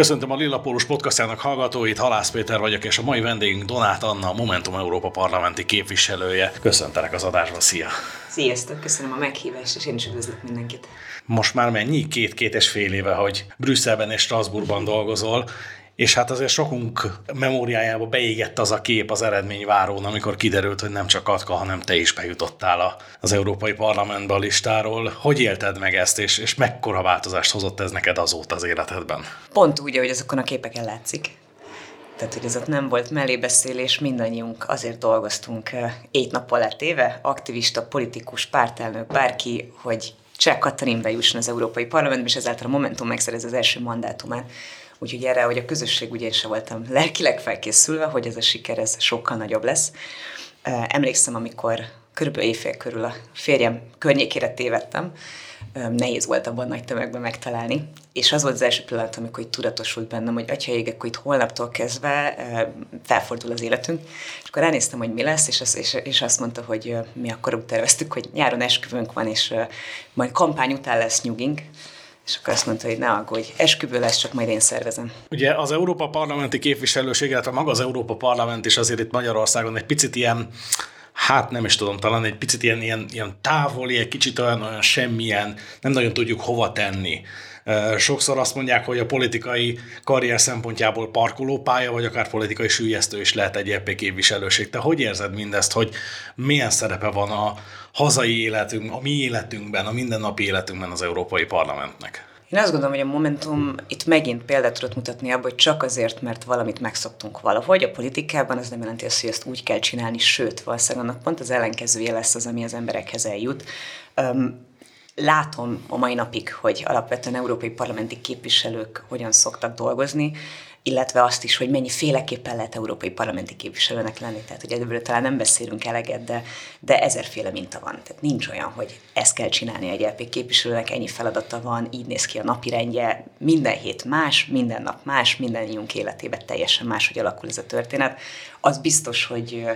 Köszöntöm a Lillapólus podcastjának hallgatóit, Halász Péter vagyok, és a mai vendégünk Donát Anna, a Momentum Európa parlamenti képviselője. Köszöntelek az adásba, szia! Sziasztok, köszönöm a meghívást, és én is üdvözlök mindenkit. Most már mennyi? Két-két és fél éve, hogy Brüsszelben és Strasbourgban dolgozol, és hát azért sokunk memóriájába beégett az a kép az eredményvárón, amikor kiderült, hogy nem csak Katka, hanem te is bejutottál az Európai Parlamentbe a listáról. Hogy élted meg ezt, és, és mekkora változást hozott ez neked azóta az életedben? Pont úgy, ahogy azokon a képeken látszik. Tehát, hogy ez ott nem volt mellébeszélés, mindannyiunk azért dolgoztunk ét nap alatt éve, aktivista, politikus, pártelnök, bárki, hogy Cseh Katalin bejusson az Európai Parlamentbe, és ezáltal a Momentum megszerez az első mandátumát. Úgyhogy erre, hogy a közösség ugye sem voltam lelkileg felkészülve, hogy ez a siker ez sokkal nagyobb lesz. Emlékszem, amikor körülbelül éjfél körül a férjem környékére tévedtem, nehéz volt abban nagy tömegben megtalálni. És az volt az első pillanat, amikor itt tudatosult bennem, hogy atya ég, akkor itt holnaptól kezdve felfordul az életünk. És akkor ránéztem, hogy mi lesz, és, az, és, és azt mondta, hogy mi akkor úgy terveztük, hogy nyáron esküvőnk van, és majd kampány után lesz nyugink. És akkor azt mondta, hogy ne aggódj, esküvő lesz, csak majd én szervezem. Ugye az Európa Parlamenti képviselőség, illetve maga az Európa Parlament is azért itt Magyarországon egy picit ilyen hát nem is tudom, talán egy picit ilyen, ilyen, ilyen távoli, egy kicsit olyan, olyan semmilyen, nem nagyon tudjuk hova tenni. Sokszor azt mondják, hogy a politikai karrier szempontjából parkolópálya, vagy akár politikai sűjesztő is lehet egy EP képviselőség. Te hogy érzed mindezt, hogy milyen szerepe van a hazai életünk, a mi életünkben, a mindennapi életünkben az Európai Parlamentnek? Én azt gondolom, hogy a Momentum itt megint példát tudott mutatni abban, hogy csak azért, mert valamit megszoktunk valahogy a politikában, az nem jelenti azt, hogy ezt úgy kell csinálni, sőt, valószínűleg annak pont az ellenkezője lesz az, ami az emberekhez eljut. Látom a mai napig, hogy alapvetően európai parlamenti képviselők hogyan szoktak dolgozni, illetve azt is, hogy mennyi féleképpen lehet európai parlamenti képviselőnek lenni. Tehát, hogy ebből talán nem beszélünk eleget, de, de ezerféle minta van. Tehát nincs olyan, hogy ezt kell csinálni egy LP képviselőnek, ennyi feladata van, így néz ki a napi rendje, minden hét más, minden nap más, mindannyiunk életében teljesen más, hogy alakul ez a történet. Az biztos, hogy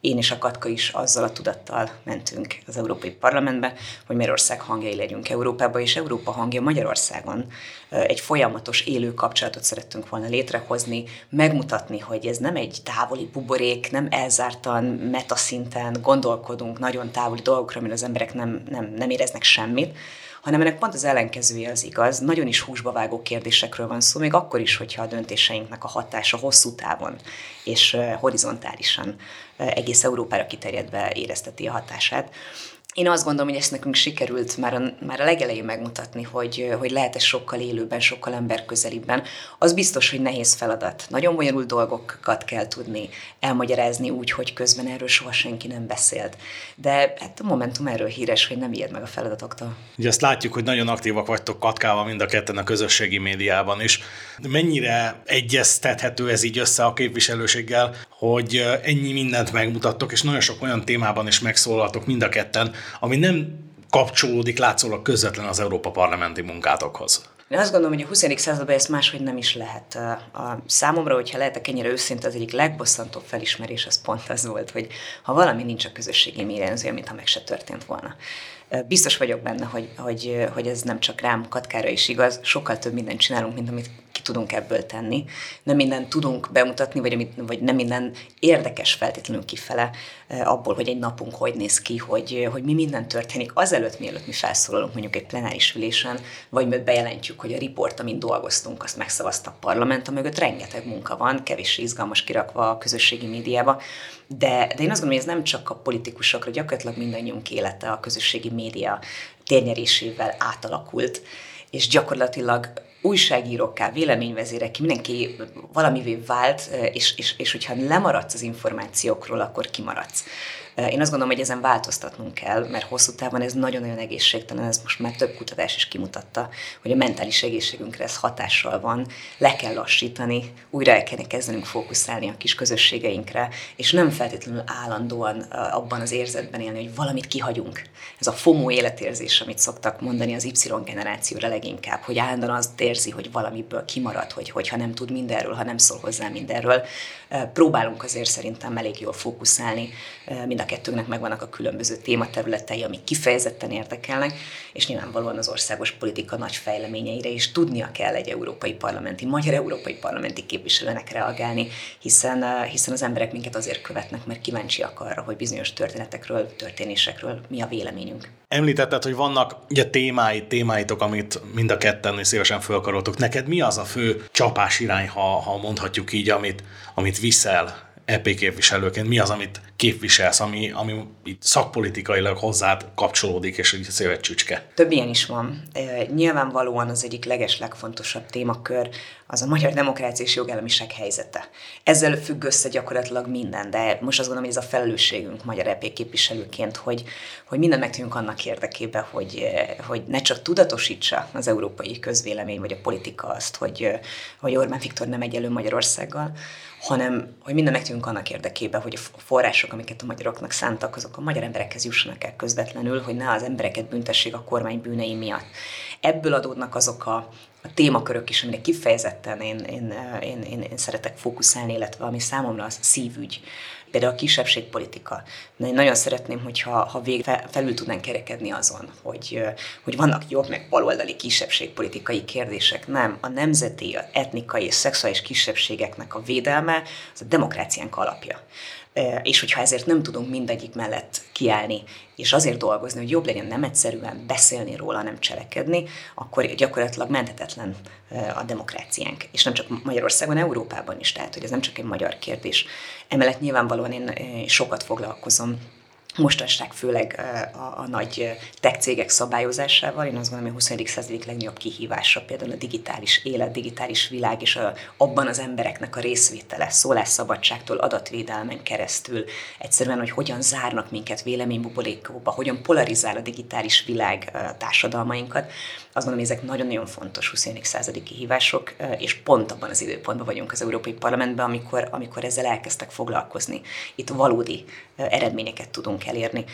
én és a Katka is azzal a tudattal mentünk az Európai Parlamentbe, hogy Magyarország hangjai legyünk Európába, és Európa hangja Magyarországon. Egy folyamatos élő kapcsolatot szerettünk volna létrehozni, megmutatni, hogy ez nem egy távoli buborék, nem elzártan, metaszinten gondolkodunk nagyon távoli dolgokra, amire az emberek nem, nem, nem éreznek semmit, hanem ennek pont az ellenkezője az igaz. Nagyon is húsba vágó kérdésekről van szó, még akkor is, hogyha a döntéseinknek a hatása hosszú távon és horizontálisan egész Európára kiterjedve érezteti a hatását. Én azt gondolom, hogy ezt nekünk sikerült már a, már a legelején megmutatni, hogy, hogy lehet ez sokkal élőben, sokkal emberközelibben. Az biztos, hogy nehéz feladat. Nagyon bonyolult dolgokat kell tudni elmagyarázni úgy, hogy közben erről soha senki nem beszélt. De hát a Momentum erről híres, hogy nem ijed meg a feladatoktól. Ugye azt látjuk, hogy nagyon aktívak vagytok Katkával mind a ketten a közösségi médiában is. Mennyire egyeztethető ez így össze a képviselőséggel, hogy ennyi mindent megmutattok, és nagyon sok olyan témában is megszólaltok mind a ketten, ami nem kapcsolódik látszólag közvetlen az Európa parlamenti munkátokhoz. Én azt gondolom, hogy a 20. században ezt máshogy nem is lehet. A számomra, hogyha lehetek ennyire őszinte, az egyik legbosszantóbb felismerés az pont az volt, hogy ha valami nincs a közösségi olyan, mintha meg se történt volna. Biztos vagyok benne, hogy, hogy, hogy ez nem csak rám, Katkára is igaz, sokkal több mindent csinálunk, mint amit ki tudunk ebből tenni. Nem mindent tudunk bemutatni, vagy, amit, vagy nem minden érdekes feltétlenül kifele abból, hogy egy napunk hogy néz ki, hogy, hogy mi minden történik. Azelőtt, mielőtt mi felszólalunk mondjuk egy plenáris ülésen, vagy mert bejelentjük, hogy a riport, amin dolgoztunk, azt megszavazta a parlament, a mögött rengeteg munka van, kevés izgalmas kirakva a közösségi médiába, de, de én azt gondolom, hogy ez nem csak a politikusokra, gyakorlatilag mindannyiunk élete a közösségi média térnyerésével átalakult, és gyakorlatilag újságírókká, véleményvezérek, mindenki valamivé vált, és, és, és hogyha lemaradsz az információkról, akkor kimaradsz. Én azt gondolom, hogy ezen változtatnunk kell, mert hosszú távon ez nagyon-nagyon egészségtelen, ez most már több kutatás is kimutatta, hogy a mentális egészségünkre ez hatással van, le kell lassítani, újra el kell kezdenünk fókuszálni a kis közösségeinkre, és nem feltétlenül állandóan abban az érzetben élni, hogy valamit kihagyunk. Ez a FOMO életérzés, amit szoktak mondani az Y generációra leginkább, hogy állandóan azt érzi, hogy valamiből kimarad, hogy, hogyha nem tud mindenről, ha nem szól hozzá mindenről. Próbálunk azért szerintem elég jól fókuszálni, mind a kettőnek megvannak a különböző tématerületei, amik kifejezetten érdekelnek, és nyilvánvalóan az országos politika nagy fejleményeire is tudnia kell egy európai parlamenti, magyar európai parlamenti képviselőnek reagálni, hiszen, hiszen az emberek minket azért követnek, mert kíváncsiak arra, hogy bizonyos történetekről, történésekről mi a véleményünk. Említetted, hogy vannak ugye témái, témáitok, amit mind a ketten szívesen fölkaroltok. Neked mi az a fő csapás irány, ha, ha mondhatjuk így, amit, amit viszel EP képviselőként mi az, amit képviselsz, ami, ami itt szakpolitikailag hozzád kapcsolódik, és egy szövetcsücske? Több ilyen is van. Nyilvánvalóan az egyik leges legfontosabb témakör az a magyar demokrácia és jogállamiság helyzete. Ezzel függ össze gyakorlatilag minden, de most azt gondolom, hogy ez a felelősségünk magyar EP képviselőként, hogy, hogy minden megtűnünk annak érdekében, hogy, hogy ne csak tudatosítsa az európai közvélemény vagy a politika azt, hogy, hogy Orbán Viktor nem egyelő Magyarországgal, hanem hogy minden megtűnünk annak érdekében, hogy a források, amiket a magyaroknak szántak, azok a magyar emberekhez jussanak el közvetlenül, hogy ne az embereket büntessék a kormány bűnei miatt. Ebből adódnak azok a, a témakörök is, amire kifejezetten én, én, én, én, én szeretek fókuszálni, illetve ami számomra az szívügy. Például a kisebbségpolitika. Én nagyon szeretném, hogyha ha végre felül tudnánk kerekedni azon, hogy, hogy vannak jobb meg baloldali kisebbségpolitikai kérdések. Nem, a nemzeti, a etnikai és szexuális kisebbségeknek a védelme az a demokráciánk alapja és hogyha ezért nem tudunk mindegyik mellett kiállni, és azért dolgozni, hogy jobb legyen nem egyszerűen beszélni róla, nem cselekedni, akkor gyakorlatilag menthetetlen a demokráciánk. És nem csak Magyarországon, Európában is, tehát hogy ez nem csak egy magyar kérdés. Emellett nyilvánvalóan én sokat foglalkozom mostanság főleg a, a nagy tech cégek szabályozásával. Én azt gondolom, hogy a 20. század legnagyobb kihívása például a digitális élet, digitális világ, és a, abban az embereknek a részvétele, szólásszabadságtól adatvédelmen keresztül, egyszerűen, hogy hogyan zárnak minket véleménybuborékóba, hogyan polarizál a digitális világ társadalmainkat. Azt gondolom, hogy ezek nagyon-nagyon fontos 20. századi kihívások, és pont abban az időpontban vagyunk az Európai Parlamentben, amikor, amikor ezzel elkezdtek foglalkozni. Itt valódi eredményeket tudunk elérni.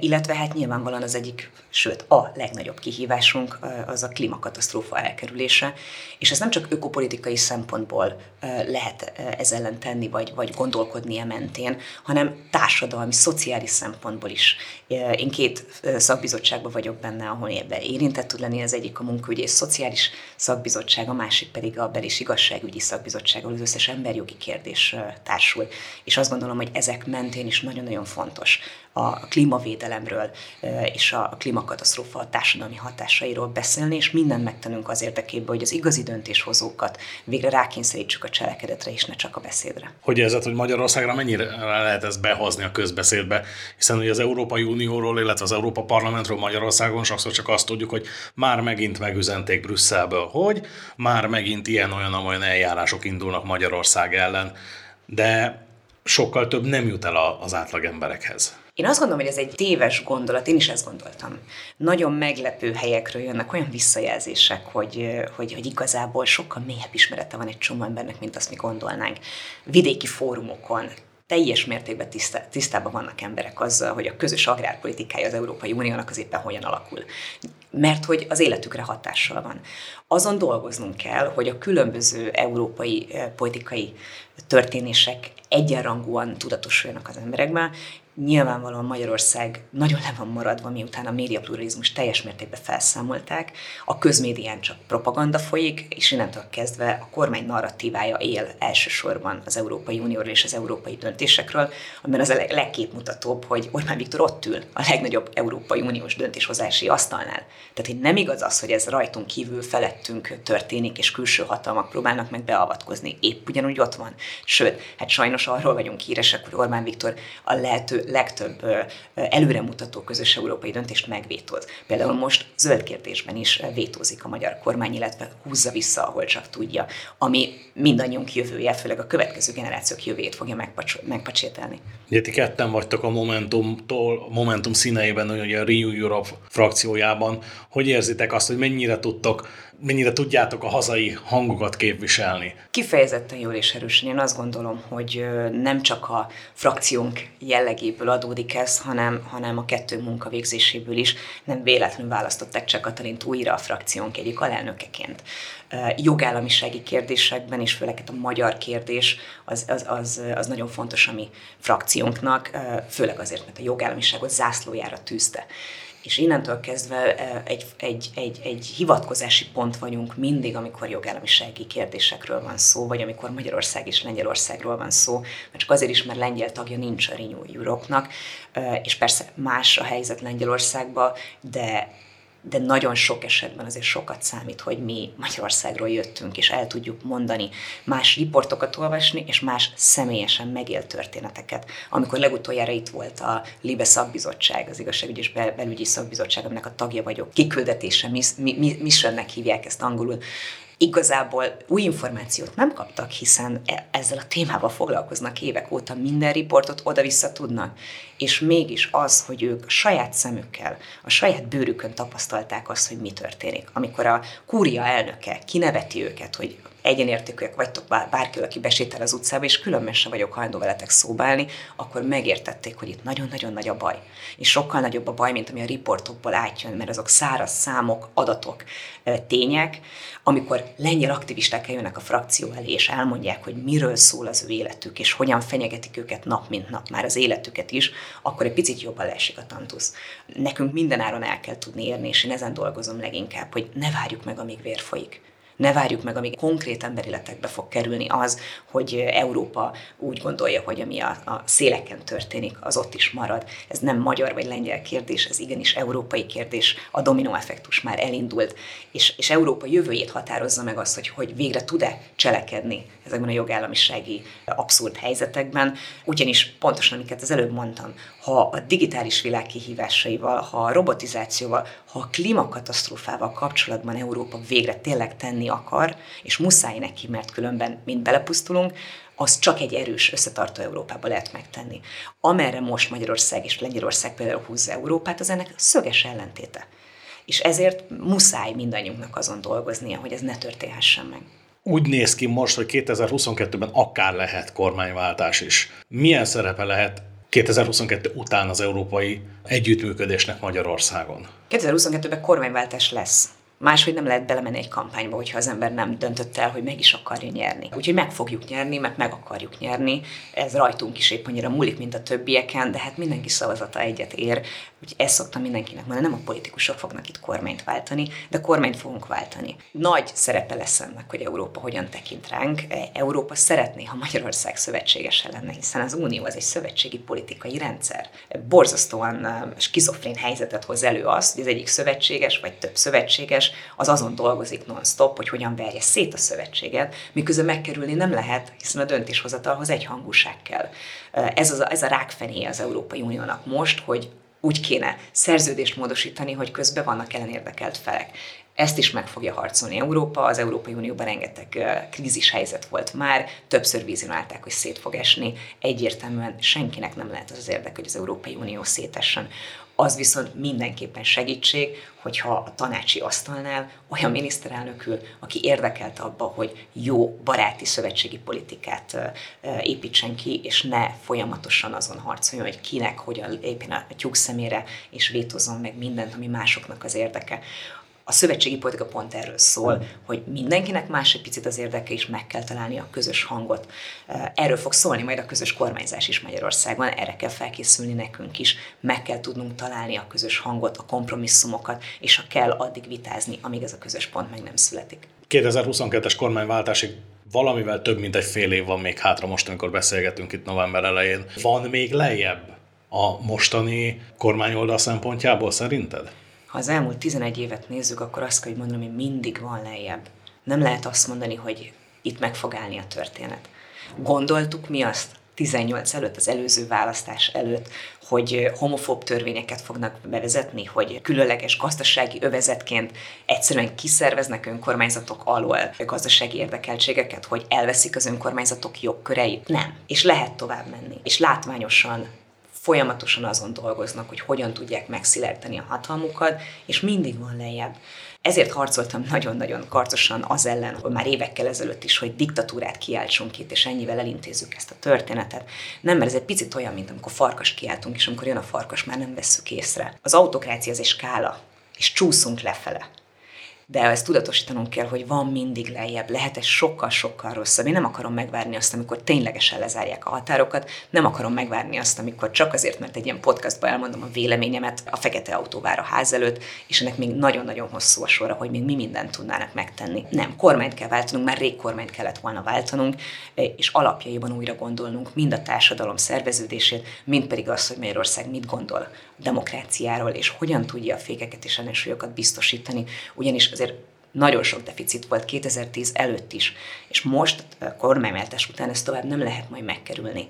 Illetve hát nyilvánvalóan az egyik, sőt a legnagyobb kihívásunk az a klímakatasztrófa elkerülése, és ez nem csak ökopolitikai szempontból lehet ez ellen tenni, vagy, vagy gondolkodni e mentén, hanem társadalmi, szociális szempontból is. Én két szakbizottságban vagyok benne, ahol érintett tud lenni, az egyik a munkaügyi és szociális szakbizottság, a másik pedig a bel- és igazságügyi szakbizottság, ahol az összes emberjogi kérdés társul. És azt gondolom, hogy ezek mentén is nagyon-nagyon fontos a klímavédelemről és a klímakatasztrófa társadalmi hatásairól beszélni, és mindent megtenünk az érdekében, hogy az igazi döntéshozókat végre rákényszerítsük a cselekedetre, és ne csak a beszédre. Hogy érzed, hogy Magyarországra mennyire lehet ezt behozni a közbeszédbe, hiszen hogy az Európai Unióról, illetve az Európa Parlamentről Magyarországon sokszor csak azt tudjuk, hogy már megint megüzenték Brüsszelből, hogy már megint ilyen-olyan-olyan eljárások indulnak Magyarország ellen, de sokkal több nem jut el az átlag emberekhez. Én azt gondolom, hogy ez egy téves gondolat, én is ezt gondoltam. Nagyon meglepő helyekről jönnek olyan visszajelzések, hogy, hogy, hogy igazából sokkal mélyebb ismerete van egy csomó embernek, mint azt mi gondolnánk. Vidéki fórumokon, teljes mértékben tisztában vannak emberek azzal, hogy a közös agrárpolitikája az Európai Uniónak az éppen hogyan alakul. Mert hogy az életükre hatással van. Azon dolgoznunk kell, hogy a különböző európai politikai történések egyenrangúan tudatosuljanak az emberekben, Nyilvánvalóan Magyarország nagyon le van maradva, miután a médiapluralizmus teljes mértékben felszámolták, a közmédián csak propaganda folyik, és innentől kezdve a kormány narratívája él elsősorban az Európai Unióról és az európai döntésekről, amiben az a legképmutatóbb, hogy Orbán Viktor ott ül a legnagyobb Európai Uniós döntéshozási asztalnál. Tehát, hogy nem igaz az, hogy ez rajtunk kívül felettünk történik, és külső hatalmak próbálnak meg beavatkozni. Épp ugyanúgy ott van. Sőt, hát sajnos arról vagyunk híresek, hogy Orbán Viktor a lehető legtöbb előremutató közös európai döntést megvétóz. Például most zöld kérdésben is vétózik a magyar kormány, illetve húzza vissza, ahol csak tudja, ami mindannyiunk jövője, főleg a következő generációk jövőjét fogja megpacsételni. Ugye ti ketten vagytok a Momentumtól, Momentum színeiben, ugye a Renew Europe frakciójában. Hogy érzitek azt, hogy mennyire tudtok mennyire tudjátok a hazai hangokat képviselni? Kifejezetten jól és erősen. Én azt gondolom, hogy nem csak a frakciónk jellegéből adódik ez, hanem, hanem a kettő munkavégzéséből is. Nem véletlenül választották csak Katalint újra a frakciónk egyik alelnökeként. Jogállamisági kérdésekben, és főleg a magyar kérdés, az, az, az, az nagyon fontos a mi frakciónknak, főleg azért, mert a jogállamiságot zászlójára tűzte és innentől kezdve egy, egy, egy, egy hivatkozási pont vagyunk mindig, amikor jogállamisági kérdésekről van szó, vagy amikor Magyarország és Lengyelországról van szó, mert csak azért is, mert lengyel tagja nincs a Renew Europe-nak, és persze más a helyzet Lengyelországban, de de nagyon sok esetben azért sokat számít, hogy mi Magyarországról jöttünk, és el tudjuk mondani, más riportokat olvasni, és más személyesen megélt történeteket. Amikor legutoljára itt volt a Libe szakbizottság, az igazságügyi és belügyi szakbizottság, aminek a tagja vagyok, kiküldetése, missionnek hívják ezt angolul, igazából új információt nem kaptak, hiszen e- ezzel a témával foglalkoznak évek óta, minden riportot oda-vissza tudnak. És mégis az, hogy ők saját szemükkel, a saját bőrükön tapasztalták azt, hogy mi történik. Amikor a kúria elnöke kineveti őket, hogy egyenértékűek vagytok, bár, bárki, aki besétel az utcába, és különben se vagyok hajlandó veletek szóbálni, akkor megértették, hogy itt nagyon-nagyon nagy a baj. És sokkal nagyobb a baj, mint ami a riportokból átjön, mert azok száraz számok, adatok, tények, amikor lengyel aktivisták eljönnek a frakció elé, és elmondják, hogy miről szól az ő életük, és hogyan fenyegetik őket nap mint nap, már az életüket is, akkor egy picit jobban leesik a tantusz. Nekünk mindenáron el kell tudni érni, és én ezen dolgozom leginkább, hogy ne várjuk meg, amíg vér folyik ne várjuk meg, amíg konkrét emberéletekbe fog kerülni az, hogy Európa úgy gondolja, hogy ami a, a széleken történik, az ott is marad. Ez nem magyar vagy lengyel kérdés, ez igenis európai kérdés. A dominó effektus már elindult, és, és Európa jövőjét határozza meg azt, hogy, hogy végre tud-e cselekedni ezekben a jogállamisági abszurd helyzetekben. Ugyanis pontosan, amiket az előbb mondtam, ha a digitális világ kihívásaival, ha a robotizációval, ha a klímakatasztrófával kapcsolatban Európa végre tényleg tenni akar, és muszáj neki, mert különben mind belepusztulunk, az csak egy erős, összetartó Európába lehet megtenni. Amerre most Magyarország és Lengyelország például húzza Európát, az ennek szöges ellentéte. És ezért muszáj mindannyiunknak azon dolgoznia, hogy ez ne történhessen meg. Úgy néz ki most, hogy 2022-ben akár lehet kormányváltás is. Milyen szerepe lehet 2022 után az európai együttműködésnek Magyarországon? 2022-ben kormánywáltás lesz máshogy nem lehet belemenni egy kampányba, hogyha az ember nem döntött el, hogy meg is akarja nyerni. Úgyhogy meg fogjuk nyerni, mert meg akarjuk nyerni. Ez rajtunk is épp annyira múlik, mint a többieken, de hát mindenki szavazata egyet ér. Úgyhogy ezt szoktam mindenkinek mondani, nem a politikusok fognak itt kormányt váltani, de kormányt fogunk váltani. Nagy szerepe lesz ennek, hogy Európa hogyan tekint ránk. Európa szeretné, ha Magyarország szövetségese lenne, hiszen az Unió az egy szövetségi politikai rendszer. Borzasztóan skizofrén helyzetet hoz elő az, hogy az egyik szövetséges vagy több szövetséges az azon dolgozik non-stop, hogy hogyan verje szét a szövetséget, miközben megkerülni nem lehet, hiszen a döntéshozatalhoz egy hangúság kell. Ez, az, ez a rákfené az Európai Uniónak most, hogy úgy kéne szerződést módosítani, hogy közben vannak ellenérdekelt felek. Ezt is meg fogja harcolni Európa, az Európai Unióban rengeteg krízis helyzet volt már, többször vizionálták, hogy szét fog esni, egyértelműen senkinek nem lehet az az érdek, hogy az Európai Unió szétessen az viszont mindenképpen segítség, hogyha a tanácsi asztalnál olyan miniszterelnök ül, aki érdekelt abba, hogy jó baráti szövetségi politikát építsen ki, és ne folyamatosan azon harcoljon, hogy kinek hogyan lépjen a tyúk szemére, és vétózzon meg mindent, ami másoknak az érdeke a szövetségi politika pont erről szól, hogy mindenkinek más egy picit az érdeke, és meg kell találni a közös hangot. Erről fog szólni majd a közös kormányzás is Magyarországon, erre kell felkészülni nekünk is, meg kell tudnunk találni a közös hangot, a kompromisszumokat, és ha kell, addig vitázni, amíg ez a közös pont meg nem születik. 2022-es kormányváltásig valamivel több mint egy fél év van még hátra most, amikor beszélgetünk itt november elején. Van még lejjebb a mostani kormányoldal szempontjából szerinted? Ha az elmúlt 11 évet nézzük, akkor azt kell, hogy mondanom, hogy mindig van lejjebb. Nem lehet azt mondani, hogy itt meg fog állni a történet. Gondoltuk mi azt 18 előtt, az előző választás előtt, hogy homofób törvényeket fognak bevezetni, hogy különleges gazdasági övezetként egyszerűen kiszerveznek önkormányzatok alól gazdasági érdekeltségeket, hogy elveszik az önkormányzatok jogköreit. Nem. És lehet tovább menni. És látványosan folyamatosan azon dolgoznak, hogy hogyan tudják megszilárdítani a hatalmukat, és mindig van lejjebb. Ezért harcoltam nagyon-nagyon karcosan az ellen, hogy már évekkel ezelőtt is, hogy diktatúrát kiáltsunk itt, és ennyivel elintézzük ezt a történetet. Nem, mert ez egy picit olyan, mint amikor farkas kiáltunk, és amikor jön a farkas, már nem vesszük észre. Az autokrácia az egy skála, és csúszunk lefele de ezt tudatosítanunk kell, hogy van mindig lejjebb, lehet ez sokkal-sokkal rosszabb. Én nem akarom megvárni azt, amikor ténylegesen lezárják a határokat, nem akarom megvárni azt, amikor csak azért, mert egy ilyen podcastban elmondom a véleményemet, a fekete autó vár a ház előtt, és ennek még nagyon-nagyon hosszú a sora, hogy még mi mindent tudnának megtenni. Nem, kormányt kell váltanunk, már rég kormányt kellett volna váltanunk, és alapjaiban újra gondolnunk mind a társadalom szerveződését, mind pedig azt, hogy Magyarország mit gondol demokráciáról, és hogyan tudja a fékeket és ellensúlyokat biztosítani, ugyanis azért nagyon sok deficit volt 2010 előtt is, és most kormányváltás után ezt tovább nem lehet majd megkerülni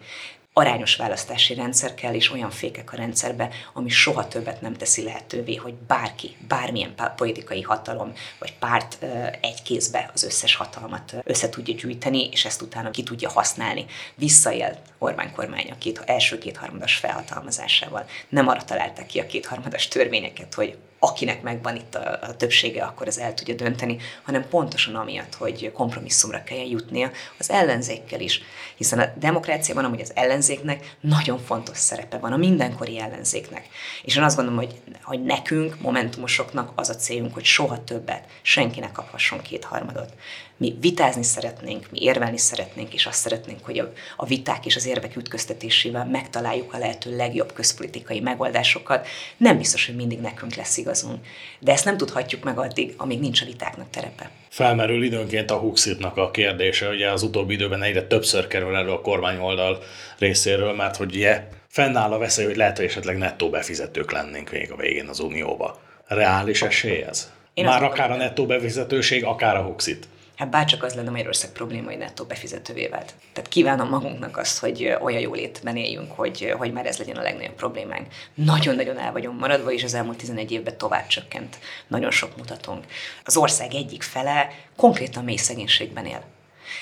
arányos választási rendszer kell, és olyan fékek a rendszerbe, ami soha többet nem teszi lehetővé, hogy bárki, bármilyen politikai hatalom vagy párt egy kézbe az összes hatalmat össze tudja gyűjteni, és ezt utána ki tudja használni. Visszaélt Orbán kormány a két, első kétharmadas felhatalmazásával. Nem arra találták ki a kétharmadas törvényeket, hogy akinek megvan itt a, a többsége, akkor az el tudja dönteni, hanem pontosan amiatt, hogy kompromisszumra kell jutnia az ellenzékkel is. Hiszen a demokráciában amúgy az ellenzéknek nagyon fontos szerepe van, a mindenkori ellenzéknek. És én azt gondolom, hogy, hogy nekünk, momentumosoknak az a célunk, hogy soha többet senki ne kaphasson kétharmadot. Mi vitázni szeretnénk, mi érvelni szeretnénk, és azt szeretnénk, hogy a, a viták és az érvek ütköztetésével megtaláljuk a lehető legjobb közpolitikai megoldásokat. Nem biztos, hogy mindig nekünk lesz igazunk, de ezt nem tudhatjuk meg addig, amíg nincs a vitáknak terepe. Felmerül időnként a Huxitnak a kérdése, ugye az utóbbi időben egyre többször kerül elő a kormányoldal részéről, mert hogy ugye fennáll a veszély, hogy lehet, hogy esetleg nettó befizetők lennénk még a végén az Unióba. Reális esély ez? Én Már akár a nettó befizetőség, akár a Huxit hát bárcsak az lenne Magyarország probléma, hogy nettó befizetővé vált. Tehát kívánom magunknak azt, hogy olyan jólétben éljünk, hogy, hogy már ez legyen a legnagyobb problémánk. Nagyon-nagyon el vagyunk maradva, és az elmúlt 11 évben tovább csökkent nagyon sok mutatónk. Az ország egyik fele konkrétan mély szegénységben él.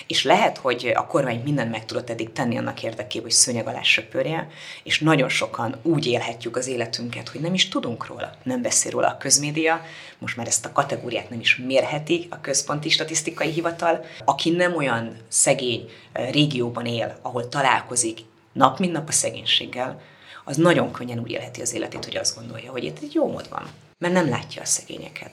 És lehet, hogy a kormány mindent meg tudott eddig tenni annak érdekében, hogy szőnyeg alá söpörje, és nagyon sokan úgy élhetjük az életünket, hogy nem is tudunk róla, nem beszél róla a közmédia, most már ezt a kategóriát nem is mérheti a központi statisztikai hivatal. Aki nem olyan szegény eh, régióban él, ahol találkozik nap mint nap a szegénységgel, az nagyon könnyen úgy élheti az életét, hogy azt gondolja, hogy itt egy jó mód van, mert nem látja a szegényeket.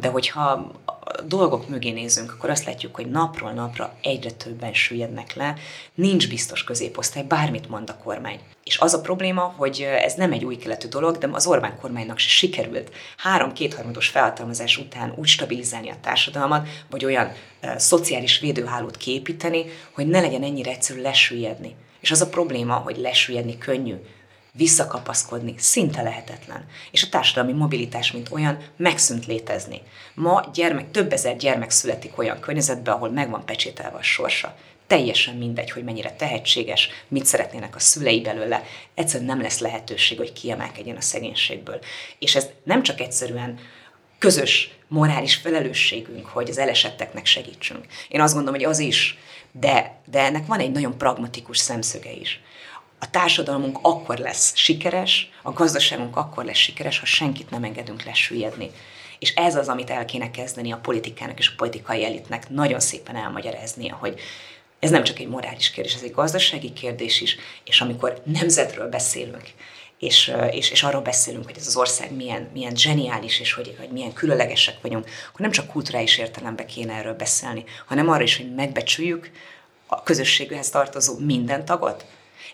De hogyha a dolgok mögé nézünk, akkor azt látjuk, hogy napról napra egyre többen süllyednek le, nincs biztos középosztály, bármit mond a kormány. És az a probléma, hogy ez nem egy új keletű dolog, de az Orbán kormánynak se sikerült három kétharmados felhatalmazás után úgy stabilizálni a társadalmat, vagy olyan e, szociális védőhálót képíteni, hogy ne legyen ennyire egyszerű lesüllyedni. És az a probléma, hogy lesüllyedni könnyű, visszakapaszkodni szinte lehetetlen. És a társadalmi mobilitás, mint olyan, megszűnt létezni. Ma gyermek, több ezer gyermek születik olyan környezetben, ahol megvan pecsételve a sorsa. Teljesen mindegy, hogy mennyire tehetséges, mit szeretnének a szülei belőle, egyszerűen nem lesz lehetőség, hogy kiemelkedjen a szegénységből. És ez nem csak egyszerűen közös morális felelősségünk, hogy az elesetteknek segítsünk. Én azt gondolom, hogy az is, de, de ennek van egy nagyon pragmatikus szemszöge is a társadalmunk akkor lesz sikeres, a gazdaságunk akkor lesz sikeres, ha senkit nem engedünk lesüllyedni. És ez az, amit el kéne kezdeni a politikának és a politikai elitnek nagyon szépen elmagyaráznia, hogy ez nem csak egy morális kérdés, ez egy gazdasági kérdés is, és amikor nemzetről beszélünk, és, és, és arról beszélünk, hogy ez az ország milyen, milyen zseniális, és hogy, hogy milyen különlegesek vagyunk, akkor nem csak kulturális értelemben kéne erről beszélni, hanem arra is, hogy megbecsüljük a közösséghez tartozó minden tagot,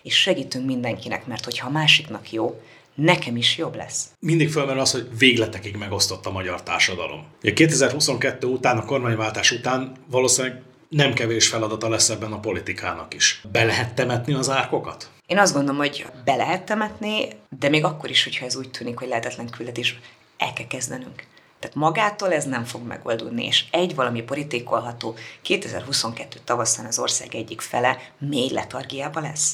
és segítünk mindenkinek, mert hogyha a másiknak jó, nekem is jobb lesz. Mindig felmerül az, hogy végletekig megosztott a magyar társadalom. 2022 után, a kormányváltás után valószínűleg nem kevés feladata lesz ebben a politikának is. Be lehet temetni az árkokat? Én azt gondolom, hogy be lehet temetni, de még akkor is, hogyha ez úgy tűnik, hogy lehetetlen küldetés, el kell kezdenünk. Tehát magától ez nem fog megoldódni, és egy valami politikkolható 2022 tavaszán az ország egyik fele mély letargiába lesz.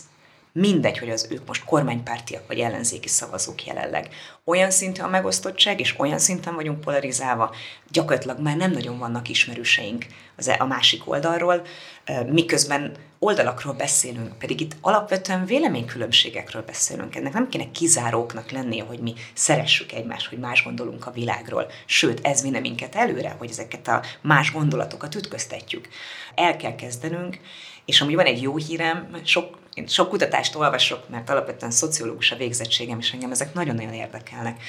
Mindegy, hogy az ők most kormánypártiak vagy ellenzéki szavazók jelenleg. Olyan szintű a megosztottság, és olyan szinten vagyunk polarizálva, gyakorlatilag már nem nagyon vannak ismerőseink az, e- a másik oldalról. miközben oldalakról beszélünk, pedig itt alapvetően véleménykülönbségekről beszélünk. Ennek nem kéne kizáróknak lennie, hogy mi szeressük egymást, hogy más gondolunk a világról. Sőt, ez vinne minket előre, hogy ezeket a más gondolatokat ütköztetjük. El kell kezdenünk, és amúgy van egy jó hírem, sok, én sok kutatást olvasok, mert alapvetően szociológus a végzettségem, és engem ezek nagyon-nagyon érdekelnek.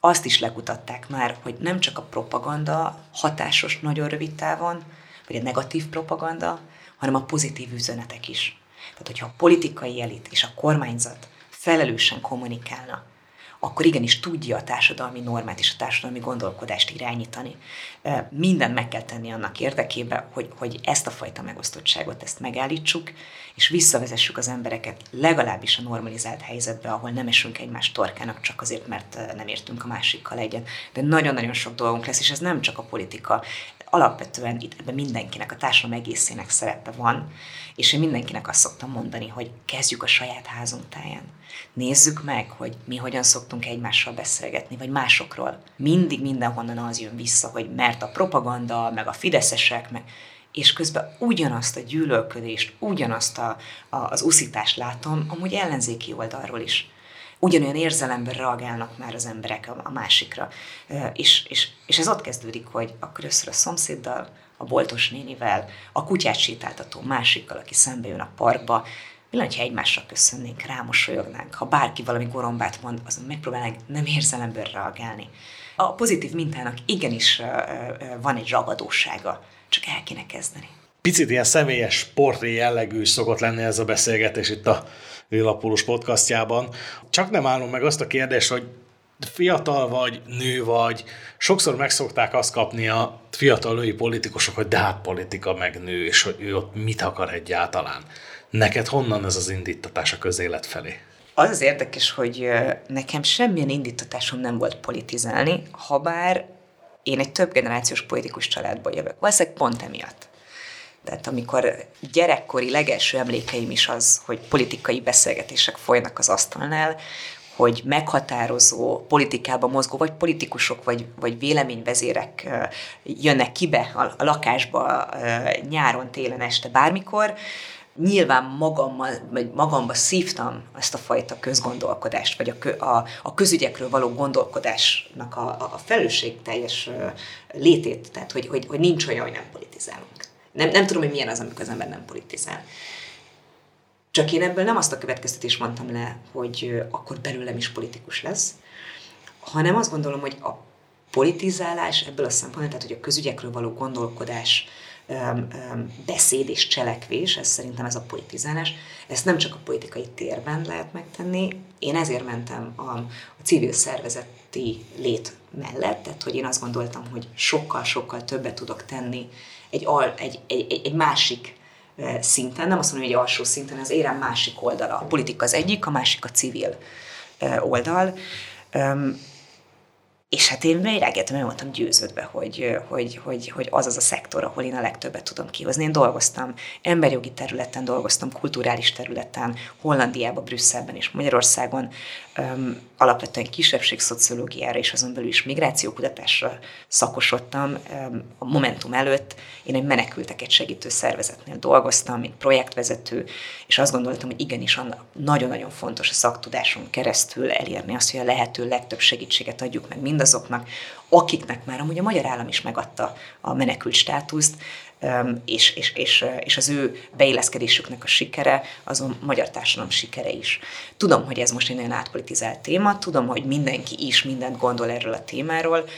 Azt is lekutatták már, hogy nem csak a propaganda hatásos nagyon rövid távon, vagy a negatív propaganda, hanem a pozitív üzenetek is. Tehát, hogyha a politikai elit és a kormányzat felelősen kommunikálna, akkor igenis tudja a társadalmi normát és a társadalmi gondolkodást irányítani. Mindent meg kell tenni annak érdekében, hogy, hogy ezt a fajta megosztottságot, ezt megállítsuk, és visszavezessük az embereket legalábbis a normalizált helyzetbe, ahol nem esünk egymás torkának csak azért, mert nem értünk a másikkal egyet. De nagyon-nagyon sok dolgunk lesz, és ez nem csak a politika, alapvetően itt ebben mindenkinek, a társadalom egészének szerepe van, és én mindenkinek azt szoktam mondani, hogy kezdjük a saját házunk táján. Nézzük meg, hogy mi hogyan szoktunk egymással beszélgetni, vagy másokról. Mindig mindenhonnan az jön vissza, hogy mert a propaganda, meg a fideszesek, meg és közben ugyanazt a gyűlölködést, ugyanazt a, a, az uszítást látom, amúgy ellenzéki oldalról is ugyanolyan érzelemben reagálnak már az emberek a, másikra. És, és, és ez ott kezdődik, hogy akkor összör a szomszéddal, a boltos nénivel, a kutyát sétáltató másikkal, aki szembe jön a parkba, mi lenne, ha egymásra köszönnénk, rámosolyognánk, ha bárki valami gorombát mond, azon megpróbálnánk nem érzelemből reagálni. A pozitív mintának igenis van egy ragadósága, csak el kéne kezdeni. Picit ilyen személyes portré jellegű szokott lenni ez a beszélgetés itt a Villapulus podcastjában. Csak nem állom meg azt a kérdést, hogy fiatal vagy, nő vagy, sokszor megszokták azt kapni a fiatal női politikusok, hogy de hát politika meg nő, és hogy ő ott mit akar egyáltalán. Neked honnan ez az indítatás a közélet felé? Az az érdekes, hogy nekem semmilyen indítatásom nem volt politizálni, ha bár én egy több generációs politikus családból jövök. Valószínűleg pont emiatt. Tehát amikor gyerekkori legelső emlékeim is az, hogy politikai beszélgetések folynak az asztalnál, hogy meghatározó politikába mozgó, vagy politikusok, vagy, vagy véleményvezérek jönnek kibe a, lakásba nyáron, télen, este, bármikor, nyilván magammal, vagy magamba szívtam ezt a fajta közgondolkodást, vagy a, a, a közügyekről való gondolkodásnak a, a felelősségteljes létét, tehát hogy, hogy, hogy nincs olyan, hogy nem politizálunk. Nem, nem tudom, hogy milyen az, amikor az ember nem politizál. Csak én ebből nem azt a következtetést mondtam le, hogy akkor belőlem is politikus lesz, hanem azt gondolom, hogy a politizálás ebből a szempontból, tehát hogy a közügyekről való gondolkodás, beszéd és cselekvés, ez szerintem ez a politizálás, ezt nem csak a politikai térben lehet megtenni. Én ezért mentem a, a civil szervezeti lét mellett, tehát hogy én azt gondoltam, hogy sokkal-sokkal többet tudok tenni egy, al, egy, egy, egy másik szinten, nem azt mondom, hogy egy alsó szinten, az érem másik oldala. A politika az egyik, a másik a civil oldal. És hát én rágettem, mert voltam győződve, hogy, hogy, hogy, hogy az az a szektor, ahol én a legtöbbet tudom kihozni. Én dolgoztam emberjogi területen, dolgoztam kulturális területen, Hollandiában, Brüsszelben és Magyarországon, um, alapvetően kisebbségszociológiára és azon belül is migrációkutatásra szakosodtam. Um, a Momentum előtt én egy menekülteket segítő szervezetnél dolgoztam, mint projektvezető, és azt gondoltam, hogy igenis nagyon-nagyon fontos a szaktudáson keresztül elérni azt, hogy a lehető legtöbb segítséget adjuk meg mindazoknak, akiknek már amúgy a magyar állam is megadta a menekült státuszt, és, és, és, és az ő beilleszkedésüknek a sikere, az a magyar társadalom sikere is. Tudom, hogy ez most egy nagyon átpolitizált téma, tudom, hogy mindenki is mindent gondol erről a témáról.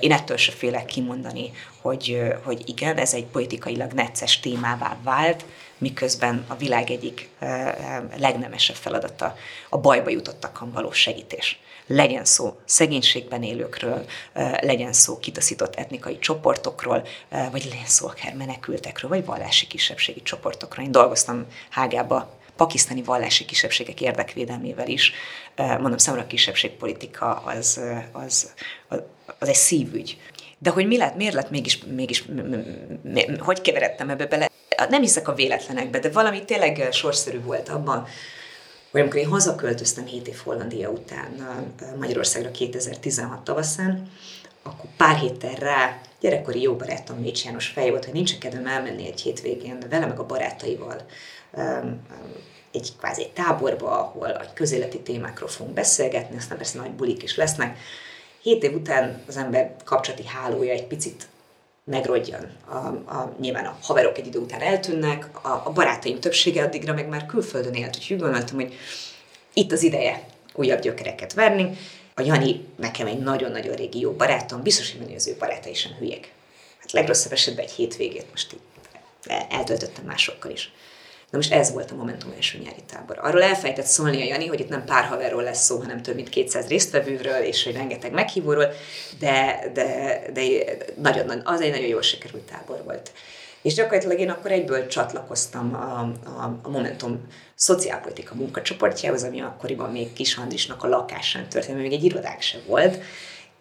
Én ettől se félek kimondani, hogy, hogy igen, ez egy politikailag necces témává vált, miközben a világ egyik legnemesebb feladata a bajba jutottakon való segítés legyen szó szegénységben élőkről, legyen szó kitaszított etnikai csoportokról, vagy legyen szó akár menekültekről, vagy vallási kisebbségi csoportokról. Én dolgoztam Hágába pakisztáni vallási kisebbségek érdekvédelmével is. Mondom, számomra a kisebbségpolitika az, az, az egy szívügy. De hogy mi lett, miért lett mégis, mégis hogy keveredtem ebbe bele? Nem hiszek a véletlenekbe, de valami tényleg sorszerű volt abban, vagy amikor én hazaköltöztem 7 év Hollandia után Magyarországra 2016 tavaszán, akkor pár héttel rá gyerekkori jó barátom Mécs János fej volt, hogy nincs kedvem elmenni egy hétvégén, vele meg a barátaival egy kvázi táborba, ahol a közéleti témákról fogunk beszélgetni, aztán persze nagy bulik is lesznek. Hét év után az ember kapcsolati hálója egy picit megrodjan. A, a, nyilván a haverok egy idő után eltűnnek, a, a barátaim többsége addigra meg már külföldön élt, úgyhogy gondoltam, hogy itt az ideje újabb gyökereket verni. A Jani nekem egy nagyon-nagyon régi jó barátom, biztos, hogy az ő barátai sem hülyek. Hát legrosszabb esetben egy hétvégét most így eltöltöttem másokkal is. Na most ez volt a Momentum első nyári tábor. Arról elfejtett szólni a Jani, hogy itt nem pár haverról lesz szó, hanem több mint 200 résztvevőről, és hogy rengeteg meghívóról, de, de, de nagyon, az egy nagyon jól sikerült tábor volt. És gyakorlatilag én akkor egyből csatlakoztam a, a, a Momentum szociálpolitika munkacsoportjához, ami akkoriban még Kis Andrisnak a lakásán történt, még egy irodák se volt,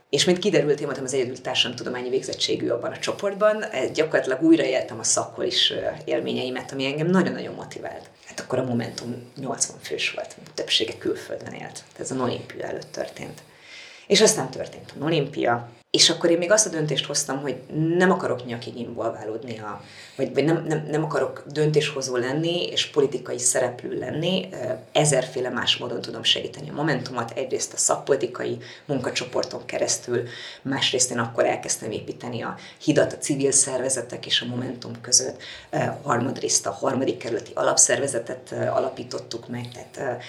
és mint kiderült, én voltam az egyedül tudományi végzettségű abban a csoportban, gyakorlatilag újraéltem a szakkol is élményeimet, ami engem nagyon-nagyon motivált. Hát akkor a Momentum 80 fős volt, többsége külföldön élt. Ez a Olimpia előtt történt. És aztán történt a Olimpia, és akkor én még azt a döntést hoztam, hogy nem akarok nyakig involválódni, a, vagy, vagy nem, nem, nem akarok döntéshozó lenni, és politikai szereplő lenni. Ezerféle más módon tudom segíteni a Momentumot. Egyrészt a szakpolitikai munkacsoporton keresztül, másrészt én akkor elkezdtem építeni a hidat a civil szervezetek és a Momentum között. Harmadrészt a harmadik kerületi alapszervezetet alapítottuk meg, tehát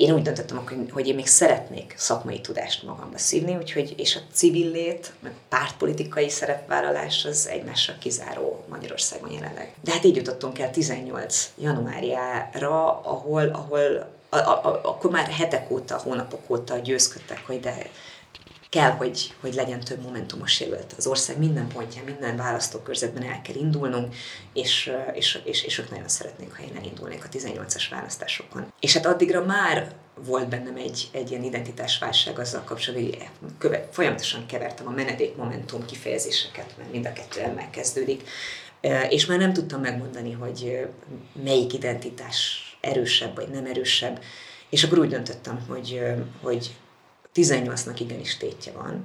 én úgy döntöttem, hogy én még szeretnék szakmai tudást magamba szívni, úgyhogy, és a civil lét, meg pártpolitikai szerepvállalás az egymásra kizáró Magyarországon jelenleg. De hát így jutottunk el 18 januárjára, ahol, ahol a, a, a, akkor már hetek óta, hónapok óta győzködtek, hogy de kell, hogy, hogy legyen több momentumos jelölt. Az ország minden pontján, minden választókörzetben el kell indulnunk, és, és, és, és ők nagyon szeretnék, ha én elindulnék a 18-as választásokon. És hát addigra már volt bennem egy, egy ilyen identitásválság azzal kapcsolatban, hogy köve, folyamatosan kevertem a menedék momentum kifejezéseket, mert mind a kettő el megkezdődik, és már nem tudtam megmondani, hogy melyik identitás erősebb vagy nem erősebb, és akkor úgy döntöttem, hogy, hogy 18-nak igenis tétje van.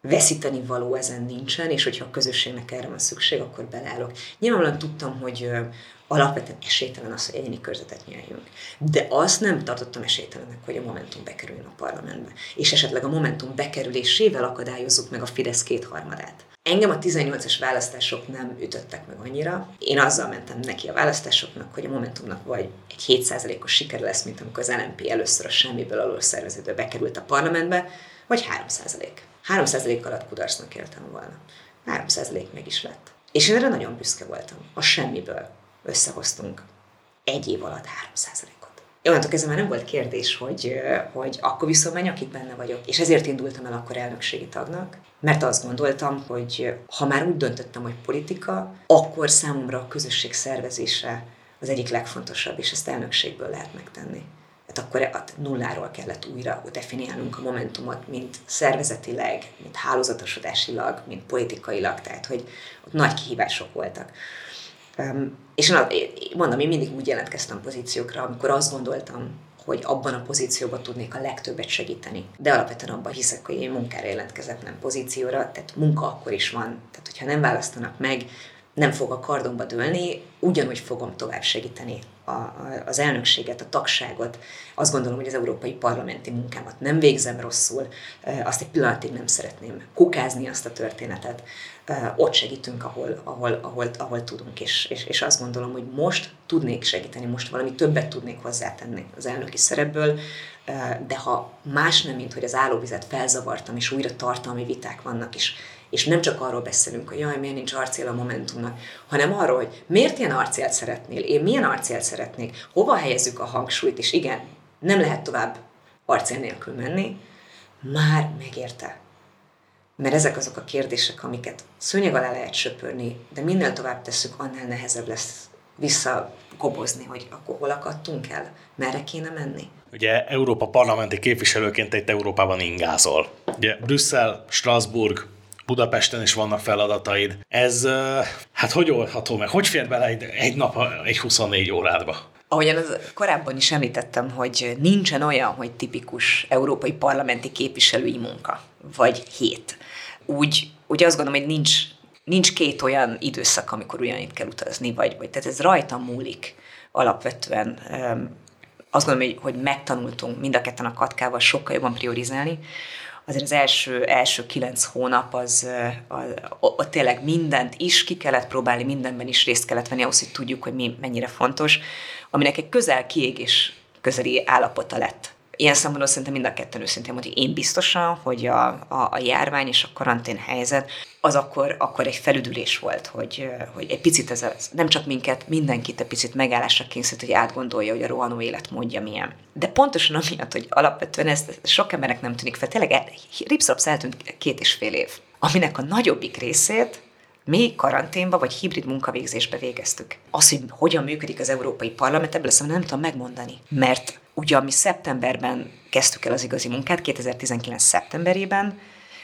Veszíteni való ezen nincsen, és hogyha a közösségnek erre van szükség, akkor beleállok. Nyilvánvalóan tudtam, hogy alapvetően esélytelen az, hogy egyéni körzetet nyeljünk. De azt nem tartottam esélytelennek, hogy a Momentum bekerüljön a parlamentbe. És esetleg a Momentum bekerülésével akadályozzuk meg a Fidesz kétharmadát. Engem a 18-as választások nem ütöttek meg annyira. Én azzal mentem neki a választásoknak, hogy a Momentumnak vagy egy 7%-os siker lesz, mint amikor az LNP először a semmiből alul szerveződő bekerült a parlamentbe, vagy 3%. 3% alatt kudarcnak éltem volna. 3% meg is lett. És én erre nagyon büszke voltam. A semmiből összehoztunk egy év alatt 3%-ot. Onnantól kezdve már nem volt kérdés, hogy, hogy akkor viszont menj, akik benne vagyok. És ezért indultam el akkor elnökségi tagnak, mert azt gondoltam, hogy ha már úgy döntöttem, hogy politika, akkor számomra a közösség szervezése az egyik legfontosabb, és ezt elnökségből lehet megtenni. Hát akkor hát nulláról kellett újra definiálnunk a Momentumot, mint szervezetileg, mint hálózatosodásilag, mint politikailag, tehát hogy ott nagy kihívások voltak. És mondom, én mindig úgy jelentkeztem pozíciókra, amikor azt gondoltam, hogy abban a pozícióban tudnék a legtöbbet segíteni. De alapvetően abban hiszek, hogy én munkára jelentkezek, nem pozícióra, tehát munka akkor is van. Tehát, hogyha nem választanak meg, nem fog a kardomba dőlni, ugyanúgy fogom tovább segíteni a, a, az elnökséget, a tagságot. Azt gondolom, hogy az európai parlamenti munkámat nem végzem rosszul, azt egy pillanatig nem szeretném kukázni azt a történetet. Ott segítünk, ahol, ahol, ahol, ahol tudunk, és, és, és azt gondolom, hogy most tudnék segíteni, most valami többet tudnék hozzátenni az elnöki szerepből, de ha más nem, mint hogy az állóvizet felzavartam, és újra tartalmi viták vannak, és és nem csak arról beszélünk, hogy jaj, miért nincs arcél a Momentumnak, hanem arról, hogy miért ilyen arcélt szeretnél, én milyen arcélt szeretnék, hova helyezzük a hangsúlyt, és igen, nem lehet tovább arcél nélkül menni, már megérte. Mert ezek azok a kérdések, amiket szőnyeg alá lehet söpörni, de minél tovább tesszük, annál nehezebb lesz visszakobozni, hogy akkor hol akadtunk el, merre kéne menni. Ugye Európa parlamenti képviselőként egy Európában ingázol. Ugye Brüsszel, Strasbourg, Budapesten is vannak feladataid. Ez, hát hogy oldható meg? Hogy fér bele egy, egy nap egy 24 órádba? Ahogyan az korábban is említettem, hogy nincsen olyan, hogy tipikus európai parlamenti képviselői munka, vagy hét. úgy, úgy azt gondolom, hogy nincs, nincs két olyan időszak, amikor ugyanitt kell utazni, vagy, vagy tehát ez rajtam múlik alapvetően. Azt gondolom, hogy, hogy megtanultunk mind a ketten a katkával sokkal jobban priorizálni, azért az első, első kilenc hónap az, ott tényleg mindent is ki kellett próbálni, mindenben is részt kellett venni, ahhoz, hogy tudjuk, hogy mi mennyire fontos, aminek egy közel kiégés közeli állapota lett. Ilyen szempontból szerintem mind a ketten őszintén mondjuk én biztosan, hogy a, a, a járvány és a karantén helyzet az akkor, akkor egy felüdülés volt, hogy, hogy egy picit ez, ez nem csak minket, mindenkit egy picit megállásra kényszerít, hogy átgondolja, hogy a rohanó élet mondja milyen. De pontosan amiatt, hogy alapvetően ez sok emberek nem tűnik fel, tényleg ripszapsz eltűnt két és fél év, aminek a nagyobbik részét mi karanténba vagy hibrid munkavégzésbe végeztük. Az, hogy hogyan működik az Európai Parlament, ebből azt nem tudom megmondani. Mert ugye mi szeptemberben kezdtük el az igazi munkát, 2019. szeptemberében,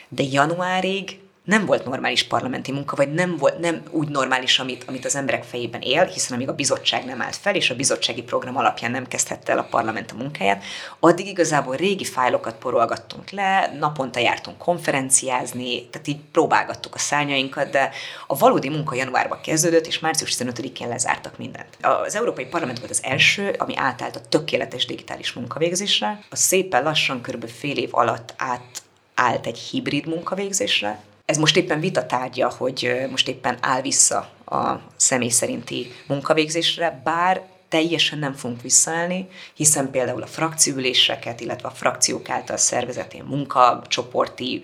de januárig nem volt normális parlamenti munka, vagy nem volt nem úgy normális, amit, amit az emberek fejében él, hiszen amíg a bizottság nem állt fel, és a bizottsági program alapján nem kezdhette el a parlament a munkáját, addig igazából régi fájlokat porolgattunk le, naponta jártunk konferenciázni, tehát így próbálgattuk a szárnyainkat, de a valódi munka januárban kezdődött, és március 15-én lezártak mindent. Az Európai Parlament volt az első, ami átállt a tökéletes digitális munkavégzésre, a szépen lassan, körülbelül fél év alatt át állt egy hibrid munkavégzésre, ez most éppen vita tárgya, hogy most éppen áll vissza a személy szerinti munkavégzésre, bár teljesen nem fogunk visszaállni, hiszen például a frakciüléseket, illetve a frakciók által szervezett ilyen munkacsoporti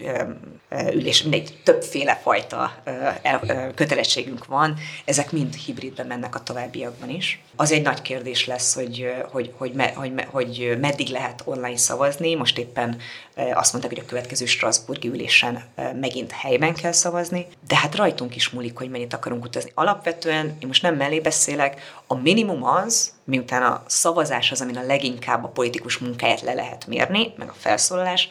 ülés, mindegy, többféle fajta kötelességünk van, ezek mind hibridbe mennek a továbbiakban is. Az egy nagy kérdés lesz, hogy, hogy, hogy, hogy, hogy meddig lehet online szavazni. Most éppen azt mondták, hogy a következő Strasburgi ülésen megint helyben kell szavazni, de hát rajtunk is múlik, hogy mennyit akarunk utazni. Alapvetően, én most nem mellé beszélek, a minimum az, miután a szavazás az, amin a leginkább a politikus munkáját le lehet mérni, meg a felszólalás,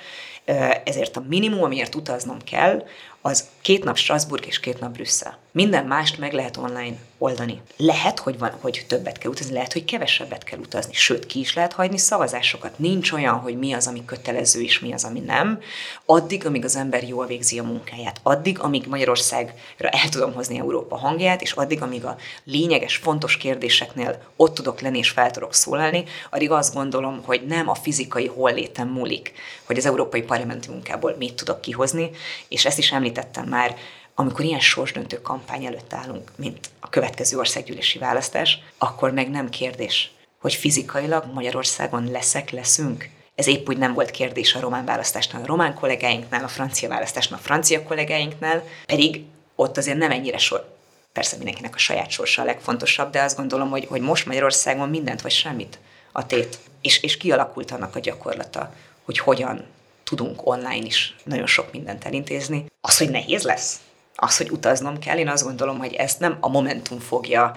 ezért a minimum, amiért utaznom kell, az két nap Strasbourg és két nap Brüsszel. Minden mást meg lehet online oldani. Lehet, hogy, van, hogy többet kell utazni, lehet, hogy kevesebbet kell utazni, sőt, ki is lehet hagyni szavazásokat. Nincs olyan, hogy mi az, ami kötelező, és mi az, ami nem. Addig, amíg az ember jól végzi a munkáját, addig, amíg Magyarországra el tudom hozni Európa hangját, és addig, amíg a lényeges, fontos kérdéseknél ott tudok lenni és fel tudok szólalni, addig azt gondolom, hogy nem a fizikai hollétem múlik, hogy az Európai Parlamenti munkából mit tudok kihozni, és ezt is említettem már, amikor ilyen sorsdöntő kampány előtt állunk, mint a következő országgyűlési választás, akkor meg nem kérdés, hogy fizikailag Magyarországon leszek, leszünk. Ez épp úgy nem volt kérdés a román választásnál a román kollégáinknál, a francia választásnál a francia kollégáinknál, pedig ott azért nem ennyire sor. Persze mindenkinek a saját sorsa a legfontosabb, de azt gondolom, hogy, hogy most Magyarországon mindent vagy semmit a tét. És, és kialakult annak a gyakorlata, hogy hogyan tudunk online is nagyon sok mindent elintézni. Az, hogy nehéz lesz, az, hogy utaznom kell, én azt gondolom, hogy ezt nem a Momentum fogja,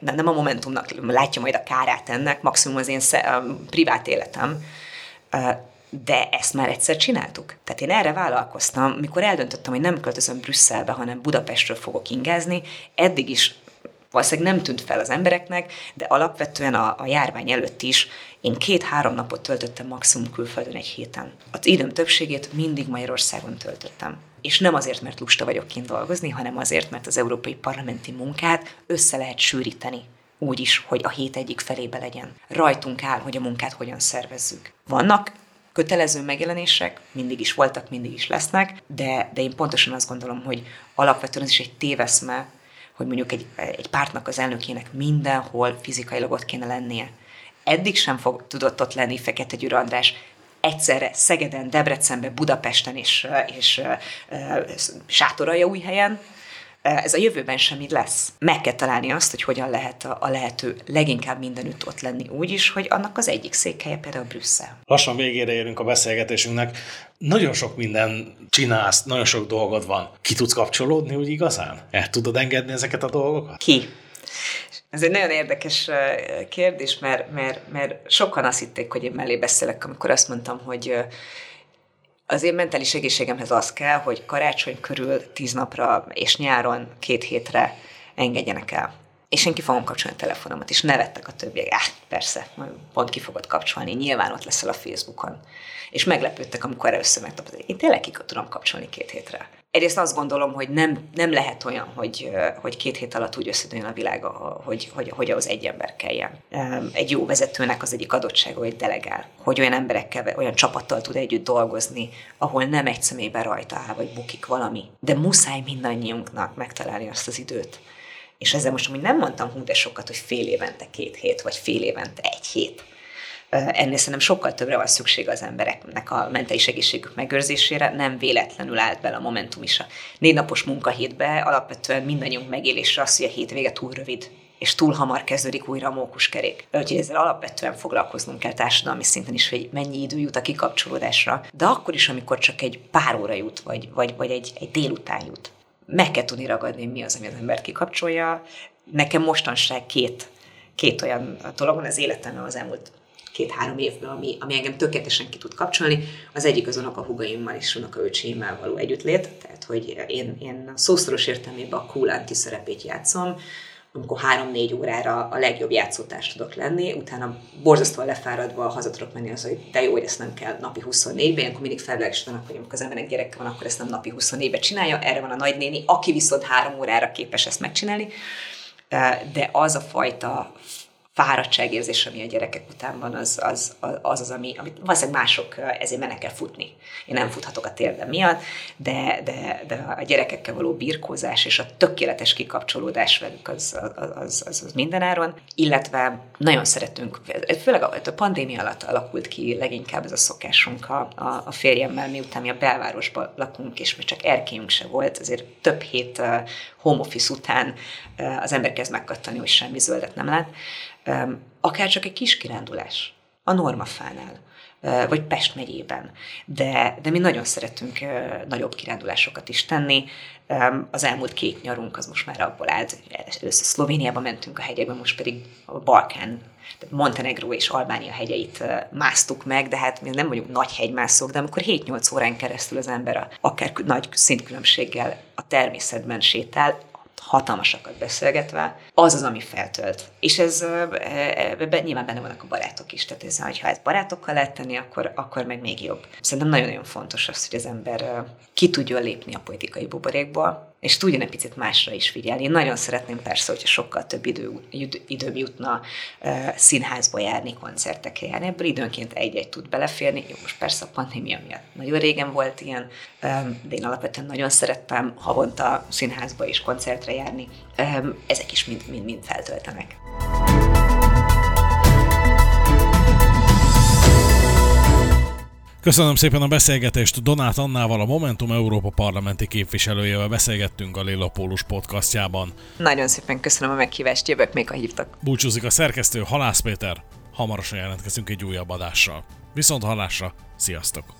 nem a Momentumnak látja majd a kárát ennek, maximum az én privát életem, de ezt már egyszer csináltuk. Tehát én erre vállalkoztam, mikor eldöntöttem, hogy nem költözöm Brüsszelbe, hanem Budapestről fogok ingázni, eddig is valószínűleg nem tűnt fel az embereknek, de alapvetően a, a járvány előtt is én két-három napot töltöttem maximum külföldön egy héten. Az időm többségét mindig Magyarországon töltöttem. És nem azért, mert lusta vagyok kint dolgozni, hanem azért, mert az európai parlamenti munkát össze lehet sűríteni úgy is, hogy a hét egyik felébe legyen. Rajtunk áll, hogy a munkát hogyan szervezzük. Vannak kötelező megjelenések, mindig is voltak, mindig is lesznek, de, de én pontosan azt gondolom, hogy alapvetően ez is egy téveszme, hogy mondjuk egy, egy pártnak az elnökének mindenhol fizikailag ott kéne lennie. Eddig sem fog, tudott ott lenni Fekete Győr András, egyszerre Szegeden, Debrecenben, Budapesten és, és, és új helyen, ez a jövőben sem így lesz. Meg kell találni azt, hogy hogyan lehet a, a lehető leginkább mindenütt ott lenni úgy is, hogy annak az egyik székhelye például Brüsszel. Lassan végére érünk a beszélgetésünknek. Nagyon sok minden csinálsz, nagyon sok dolgod van. Ki tudsz kapcsolódni úgy igazán? El tudod engedni ezeket a dolgokat? Ki? Ez egy nagyon érdekes kérdés, mert, mert, mert sokan azt hitték, hogy én mellé beszélek, amikor azt mondtam, hogy az én mentális egészségemhez az kell, hogy karácsony körül tíz napra és nyáron két hétre engedjenek el. és én ki fogom kapcsolni a telefonomat, és nevettek a többiek. Á, persze, pont ki fogod kapcsolni, nyilván ott leszel a Facebookon. És meglepődtek, amikor először megtapasztaltam, én tényleg ki tudom kapcsolni két hétre. Egyrészt azt gondolom, hogy nem, nem lehet olyan, hogy, hogy két hét alatt úgy összedőjön a világ, hogy, hogy, hogy ahhoz egy ember kelljen. Egy jó vezetőnek az egyik adottsága, hogy delegál, hogy olyan emberekkel, olyan csapattal tud együtt dolgozni, ahol nem egy személyben rajta áll, vagy bukik valami. De muszáj mindannyiunknak megtalálni azt az időt. És ezzel most amúgy nem mondtam hú, de sokat, hogy fél évente két hét, vagy fél évente egy hét ennél szerintem sokkal többre van szükség az embereknek a mentális egészségük megőrzésére, nem véletlenül állt bele a Momentum is a négy napos munkahétbe, alapvetően mindannyiunk megélésre az, hogy a hétvége túl rövid, és túl hamar kezdődik újra a mókuskerék. Úgyhogy ezzel alapvetően foglalkoznunk kell társadalmi szinten is, hogy mennyi idő jut a kikapcsolódásra, de akkor is, amikor csak egy pár óra jut, vagy, vagy, vagy egy, egy délután jut. Meg kell tudni ragadni, mi az, ami az ember kikapcsolja. Nekem mostanság két, két olyan dolog van az életemben az elmúlt két-három évben, ami, ami engem tökéletesen ki tud kapcsolni. Az egyik az unokahugaimmal és unokaöcsémmel való együttlét, tehát hogy én, én a szószoros értelmében a cool anti szerepét játszom, amikor három-négy órára a legjobb játszótárs tudok lenni, utána borzasztóan lefáradva haza tudok menni az, hogy de jó, hogy ezt nem kell napi 24-ben, akkor mindig felvilágosítanak, hogy amikor az emberek gyereke van, akkor ezt nem napi 24-ben csinálja, erre van a nagynéni, aki viszont három órára képes ezt megcsinálni, de az a fajta fáradtságérzés, ami a gyerekek után van, az az, az, az ami, amit valószínűleg mások ezért mennek el futni. Én nem futhatok a térdem miatt, de, de, de a gyerekekkel való birkózás és a tökéletes kikapcsolódás velük az, az, az, az, mindenáron, illetve nagyon szeretünk, főleg a, a pandémia alatt alakult ki leginkább ez a szokásunk a, a, a férjemmel, miután mi a belvárosban lakunk, és mi csak erkélyünk se volt, azért több hét home office után az ember kezd megkattani, hogy semmi zöldet nem lát, akár csak egy kis kirándulás a normafánál, vagy Pest megyében. De, de mi nagyon szeretünk nagyobb kirándulásokat is tenni. Az elmúlt két nyarunk az most már abból állt, először Szlovéniába mentünk a hegyekbe, most pedig a Balkán, tehát Montenegro és Albánia hegyeit másztuk meg, de hát mi nem vagyunk nagy hegymászók, de amikor 7-8 órán keresztül az ember akár nagy szintkülönbséggel a természetben sétál, hatalmasakat beszélgetve, az az, ami feltölt. És ez ebben nyilván benne vannak a barátok is, tehát ez, ha ezt barátokkal lehet tenni, akkor, akkor meg még jobb. Szerintem nagyon-nagyon fontos az, hogy az ember ki tudjon lépni a politikai buborékból, és tudjon egy picit másra is figyelni. Én nagyon szeretném persze, hogyha sokkal több idő, időm jutna színházba járni, koncertekre járni. Ebből időnként egy-egy tud beleférni. Jó, most persze a pandémia miatt nagyon régen volt ilyen, de én alapvetően nagyon szerettem havonta színházba és koncertre járni. Ezek is mind-mind feltöltenek. Köszönöm szépen a beszélgetést Donát Annával, a Momentum Európa parlamenti képviselőjével beszélgettünk a Lilla Pólus podcastjában. Nagyon szépen köszönöm a meghívást, jövök még, ha hívtak. Búcsúzik a szerkesztő Halász Péter, hamarosan jelentkezünk egy újabb adással. Viszont hallásra, sziasztok!